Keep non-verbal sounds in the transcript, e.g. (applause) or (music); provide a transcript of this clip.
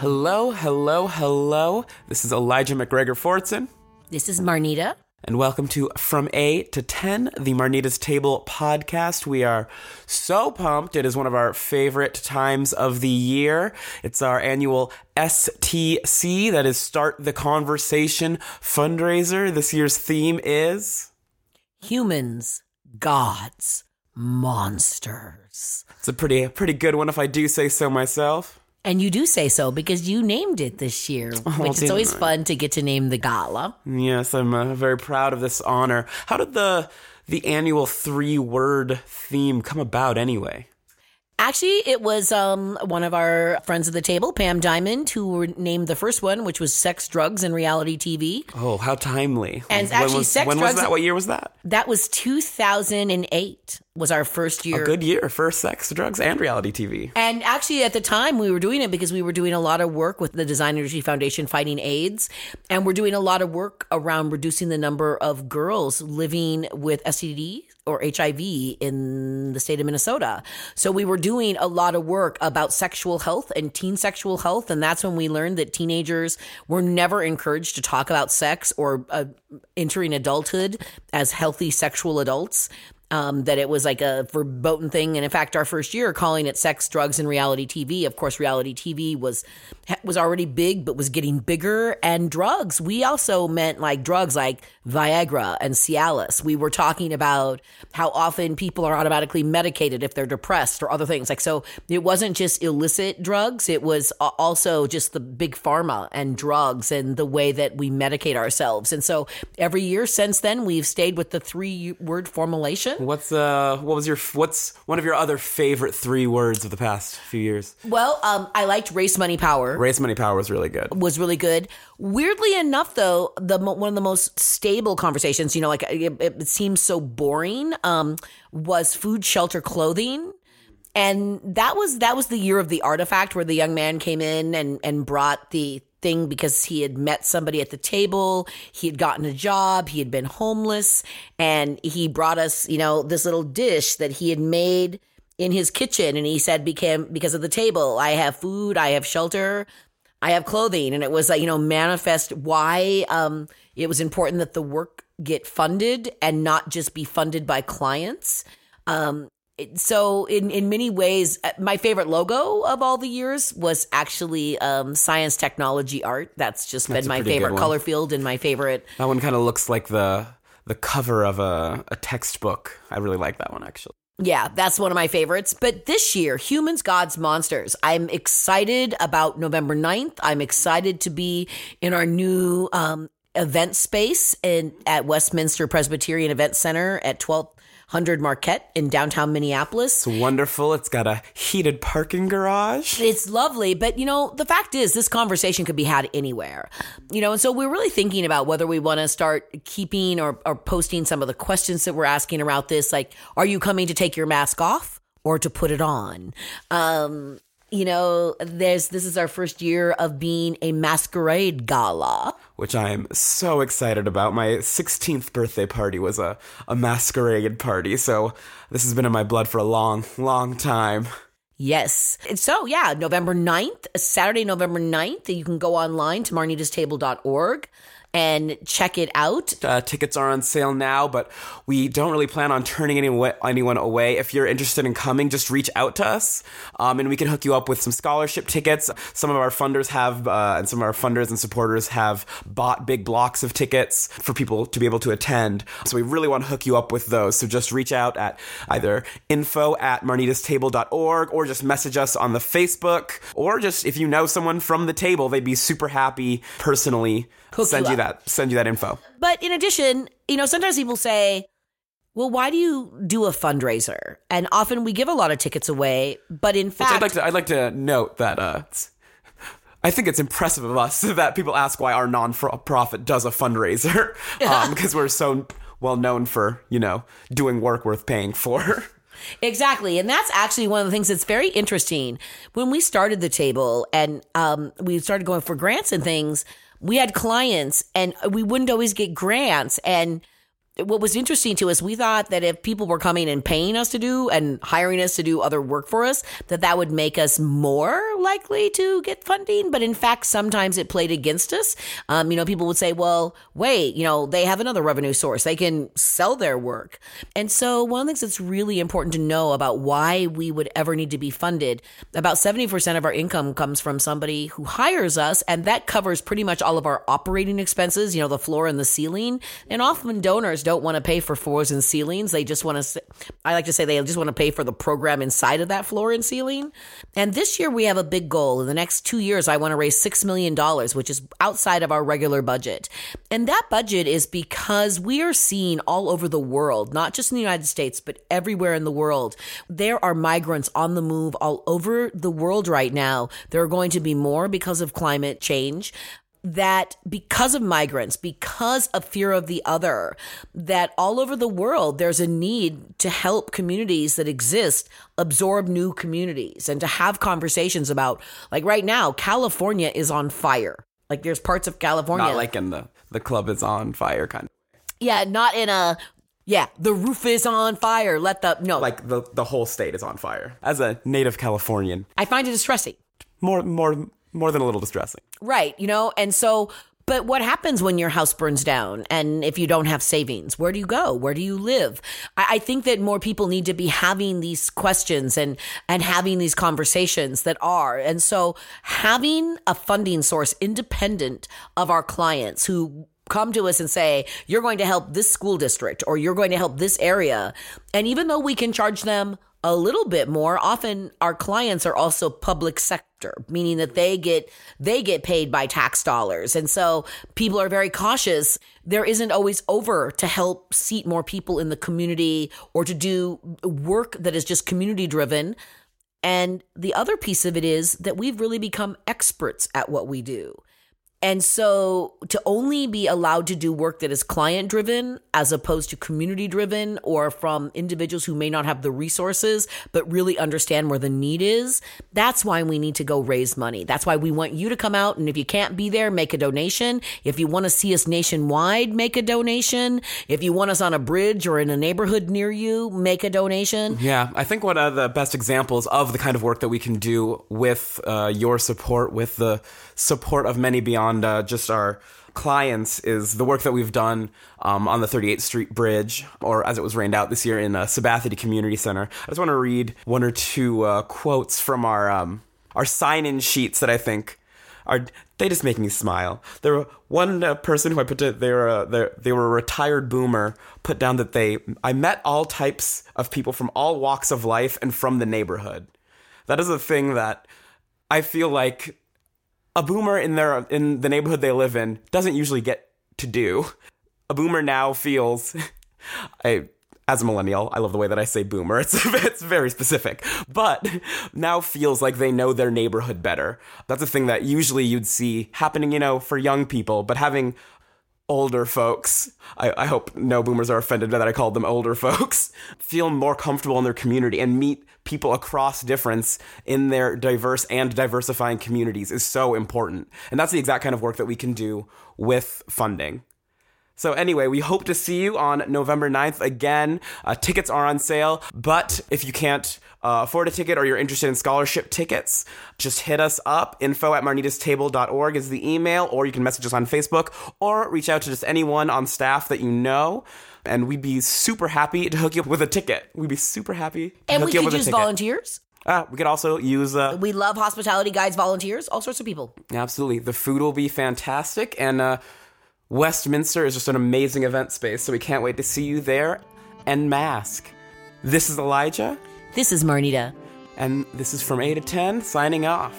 Hello, hello, hello. This is Elijah McGregor Fortson, This is Marnita. and welcome to From A to 10, the Marnita's Table podcast. We are so pumped. It is one of our favorite times of the year. It's our annual STC, that is Start the Conversation fundraiser. This year's theme is. Humans, gods, monsters. It's a pretty, pretty good one if I do say so myself. And you do say so because you named it this year, which is always I? fun to get to name the gala. Yes, I'm uh, very proud of this honor. How did the the annual three word theme come about anyway? Actually, it was um, one of our friends at the table, Pam Diamond, who were named the first one, which was sex, drugs, and reality TV. Oh, how timely! And when actually, was, sex, when was drugs- that? What year was that? That was 2008 was our first year. A good year for sex, drugs, and reality TV. And actually, at the time, we were doing it because we were doing a lot of work with the Design Energy Foundation fighting AIDS. And we're doing a lot of work around reducing the number of girls living with STD or HIV in the state of Minnesota. So we were doing a lot of work about sexual health and teen sexual health. And that's when we learned that teenagers were never encouraged to talk about sex or uh, entering adulthood as healthy sexual adults um, that it was like a verboten thing. And in fact, our first year calling it sex, drugs, and reality TV. Of course, reality TV was was already big, but was getting bigger. And drugs, we also meant like drugs like Viagra and Cialis. We were talking about how often people are automatically medicated if they're depressed or other things. Like so, it wasn't just illicit drugs; it was also just the big pharma and drugs and the way that we medicate ourselves. And so, every year since then, we've stayed with the three word formulation. What's uh? What was your? What's one of your other favorite three words of the past few years? Well, um, I liked Race Money Power. Race Money Power was really good. was really good. Weirdly enough, though, the one of the most stable conversations, you know, like it, it seems so boring, um, was food, shelter, clothing. And that was that was the year of the artifact where the young man came in and and brought the thing because he had met somebody at the table, he had gotten a job, he had been homeless, and he brought us, you know, this little dish that he had made in his kitchen and he said became because of the table, I have food, I have shelter, I have clothing, and it was like you know manifest why um, it was important that the work get funded and not just be funded by clients. Um, so in in many ways, uh, my favorite logo of all the years was actually um, science, technology, art. That's just That's been my favorite color field and my favorite. That one kind of looks like the the cover of a, a textbook. I really like that one actually. Yeah, that's one of my favorites. But this year, Humans, Gods, Monsters. I'm excited about November 9th. I'm excited to be in our new um, event space in at Westminster Presbyterian Event Center at 1200 Marquette in downtown Minneapolis. It's wonderful. It's got a heated parking garage. It's lovely, but you know, the fact is, this conversation could be had anywhere. You know, and so we're really thinking about whether we want to start keeping or, or posting some of the questions that we're asking about this. Like, are you coming to take your mask off or to put it on? Um, you know, there's this is our first year of being a masquerade gala. Which I am so excited about. My 16th birthday party was a, a masquerade party, so this has been in my blood for a long, long time. Yes. So, yeah, November 9th, Saturday, November 9th, you can go online to marnitastable.org and check it out. Uh, tickets are on sale now, but we don't really plan on turning anyone anyone away. If you're interested in coming, just reach out to us, um, and we can hook you up with some scholarship tickets. Some of our funders have, uh, and some of our funders and supporters have bought big blocks of tickets for people to be able to attend. So we really want to hook you up with those. So just reach out at either info at marnitastable.org or just message us on the Facebook, or just if you know someone from the table, they'd be super happy personally Hook send you you. That send you that info. But in addition, you know, sometimes people say, well, why do you do a fundraiser? And often we give a lot of tickets away, but in Which fact, I'd like to I'd like to note that uh, (laughs) I think it's impressive of us (laughs) that people ask why our non-profit does a fundraiser (laughs) because we're so well known for you know doing work worth paying for. Exactly. And that's actually one of the things that's very interesting. When we started the table and um, we started going for grants and things, we had clients and we wouldn't always get grants. And what was interesting to us, we thought that if people were coming and paying us to do and hiring us to do other work for us, that that would make us more likely to get funding. But in fact, sometimes it played against us. Um, you know, people would say, well, wait, you know, they have another revenue source. They can sell their work. And so one of the things that's really important to know about why we would ever need to be funded, about 70% of our income comes from somebody who hires us. And that covers pretty much all of our operating expenses, you know, the floor and the ceiling. And often donors don't want to pay for floors and ceilings. They just want to, I like to say they just want to pay for the program inside of that floor and ceiling. And this year we have a big goal. In the next two years, I want to raise $6 million, which is outside of our regular budget. And that budget is because we are seeing all over the world, not just in the United States, but everywhere in the world, there are migrants on the move all over the world right now. There are going to be more because of climate change that because of migrants, because of fear of the other, that all over the world there's a need to help communities that exist absorb new communities and to have conversations about like right now, California is on fire. Like there's parts of California. Not like in the the club is on fire kind of. Yeah, not in a yeah, the roof is on fire. Let the no Like the the whole state is on fire. As a native Californian, I find it distressing. more more more than a little distressing. Right, you know, and so but what happens when your house burns down and if you don't have savings? Where do you go? Where do you live? I, I, think that more people need to be having these questions and and having these conversations that are. And so having a funding source independent of our clients who come to us and say, you're going to help this school district or you're going to help this area. And even though we can charge them a little bit more, often our clients are also public sector, meaning that they get they get paid by tax dollars. And so people are very cautious. There isn't always over to help seat more people in the community or to do work that is just community driven. And the other piece of it is that we've really become experts at what we do. And so to only be allowed to do work that is client driven as opposed to community driven or from individuals who may not have the resources, but really understand where the need is, that's why we need to go raise money. That's why we want you to come out. And if you can't be there, make a donation. If you want to see us nationwide, make a donation. If you want us on a bridge or in a neighborhood near you, make a donation. Yeah, I think one of the best examples of the kind of work that we can do with uh, your support, with the support of many beyond uh, just our clients is the work that we've done um, on the 38th Street Bridge, or as it was rained out this year in uh, Sabathani Community Center. I just want to read one or two uh, quotes from our um, our sign-in sheets that I think are they just make me smile. There were one uh, person who I put to they were uh, they were a retired boomer put down that they I met all types of people from all walks of life and from the neighborhood. That is a thing that I feel like a boomer in their in the neighborhood they live in doesn't usually get to do. A boomer now feels (laughs) I as a millennial, I love the way that I say boomer. It's (laughs) it's very specific, but now feels like they know their neighborhood better. That's a thing that usually you'd see happening, you know, for young people, but having older folks, I, I hope no boomers are offended that I called them older (laughs) folks, feel more comfortable in their community and meet people across difference in their diverse and diversifying communities is so important. And that's the exact kind of work that we can do with funding. So, anyway, we hope to see you on November 9th. Again, uh, tickets are on sale, but if you can't uh, afford a ticket or you're interested in scholarship tickets, just hit us up. Info at marnitastable.org is the email, or you can message us on Facebook or reach out to just anyone on staff that you know. And we'd be super happy to hook you up with a ticket. We'd be super happy to and hook we you up could with use volunteers. Uh, we could also use uh, We love hospitality guides, volunteers, all sorts of people. Absolutely. The food will be fantastic. And uh, Westminster is just an amazing event space. So we can't wait to see you there and mask. This is Elijah. This is Marnita. And this is from A to 10, signing off.